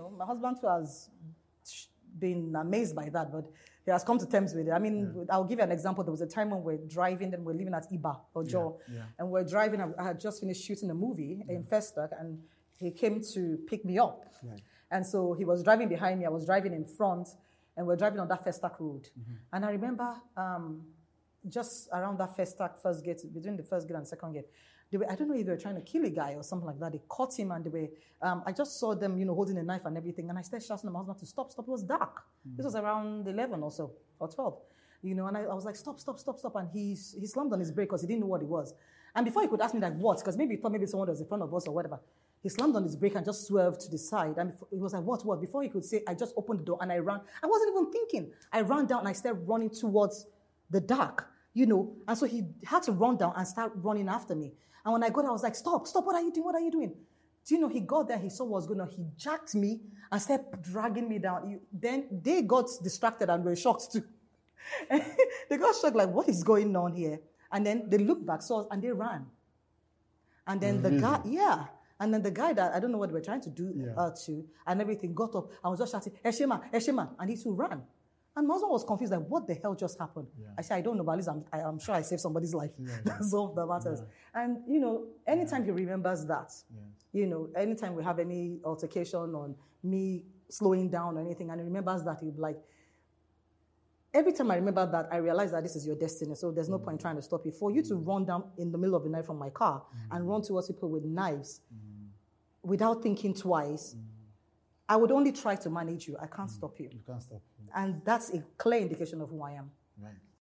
know, my husband too has been amazed by that, but he has come to terms with it. I mean, yeah. I'll give you an example. There was a time when we're driving, then we're living at Iba Ojo, yeah, yeah. and we're driving. I had just finished shooting a movie in Festac, and he came to pick me up. Right. And so he was driving behind me. I was driving in front, and we're driving on that Festac road. Mm-hmm. And I remember um, just around that Festac first gate, between the first gate and second gate, they were, I don't know if they were trying to kill a guy or something like that. They caught him and they were, um, I just saw them, you know, holding a knife and everything. And I started shouting at my husband to stop, stop. It was dark. Mm. This was around 11 or so, or 12. You know, and I, I was like, stop, stop, stop, stop. And he, he slammed on his brake because he didn't know what it was. And before he could ask me like, what? Because maybe he thought maybe someone was in front of us or whatever. He slammed on his brake and just swerved to the side. And he was like, what, what? Before he could say, I just opened the door and I ran. I wasn't even thinking. I ran down and I started running towards the dark, you know. And so he had to run down and start running after me. And when I got there, I was like, stop, stop, what are you doing? What are you doing? Do you know, he got there, he saw what was going on. He jacked me and started dragging me down. Then they got distracted and were shocked too. they got shocked, like, what is going on here? And then they looked back, saw us, and they ran. And then the guy, yeah. And then the guy that I don't know what they were trying to do yeah. uh, to, and everything got up and was just shouting, Eshema, Eshema, and he too ran. And my husband was confused, like, what the hell just happened? Yeah. I said, I don't know, but at least I'm, I, am sure I saved somebody's life. Yeah, That's all that matters. And, you know, anytime he remembers that, you know, anytime we have any altercation on me slowing down or anything, and he remembers that, he'll be like, every time I remember that, I realize that this is your destiny. So there's no mm. point trying to stop you. For you to run down in the middle of the night from my car mm. and run towards people with knives mm. without thinking twice, mm. I would only try to manage you. I can't mm. stop you. You can't stop. And that's a clear indication of who I am. Right.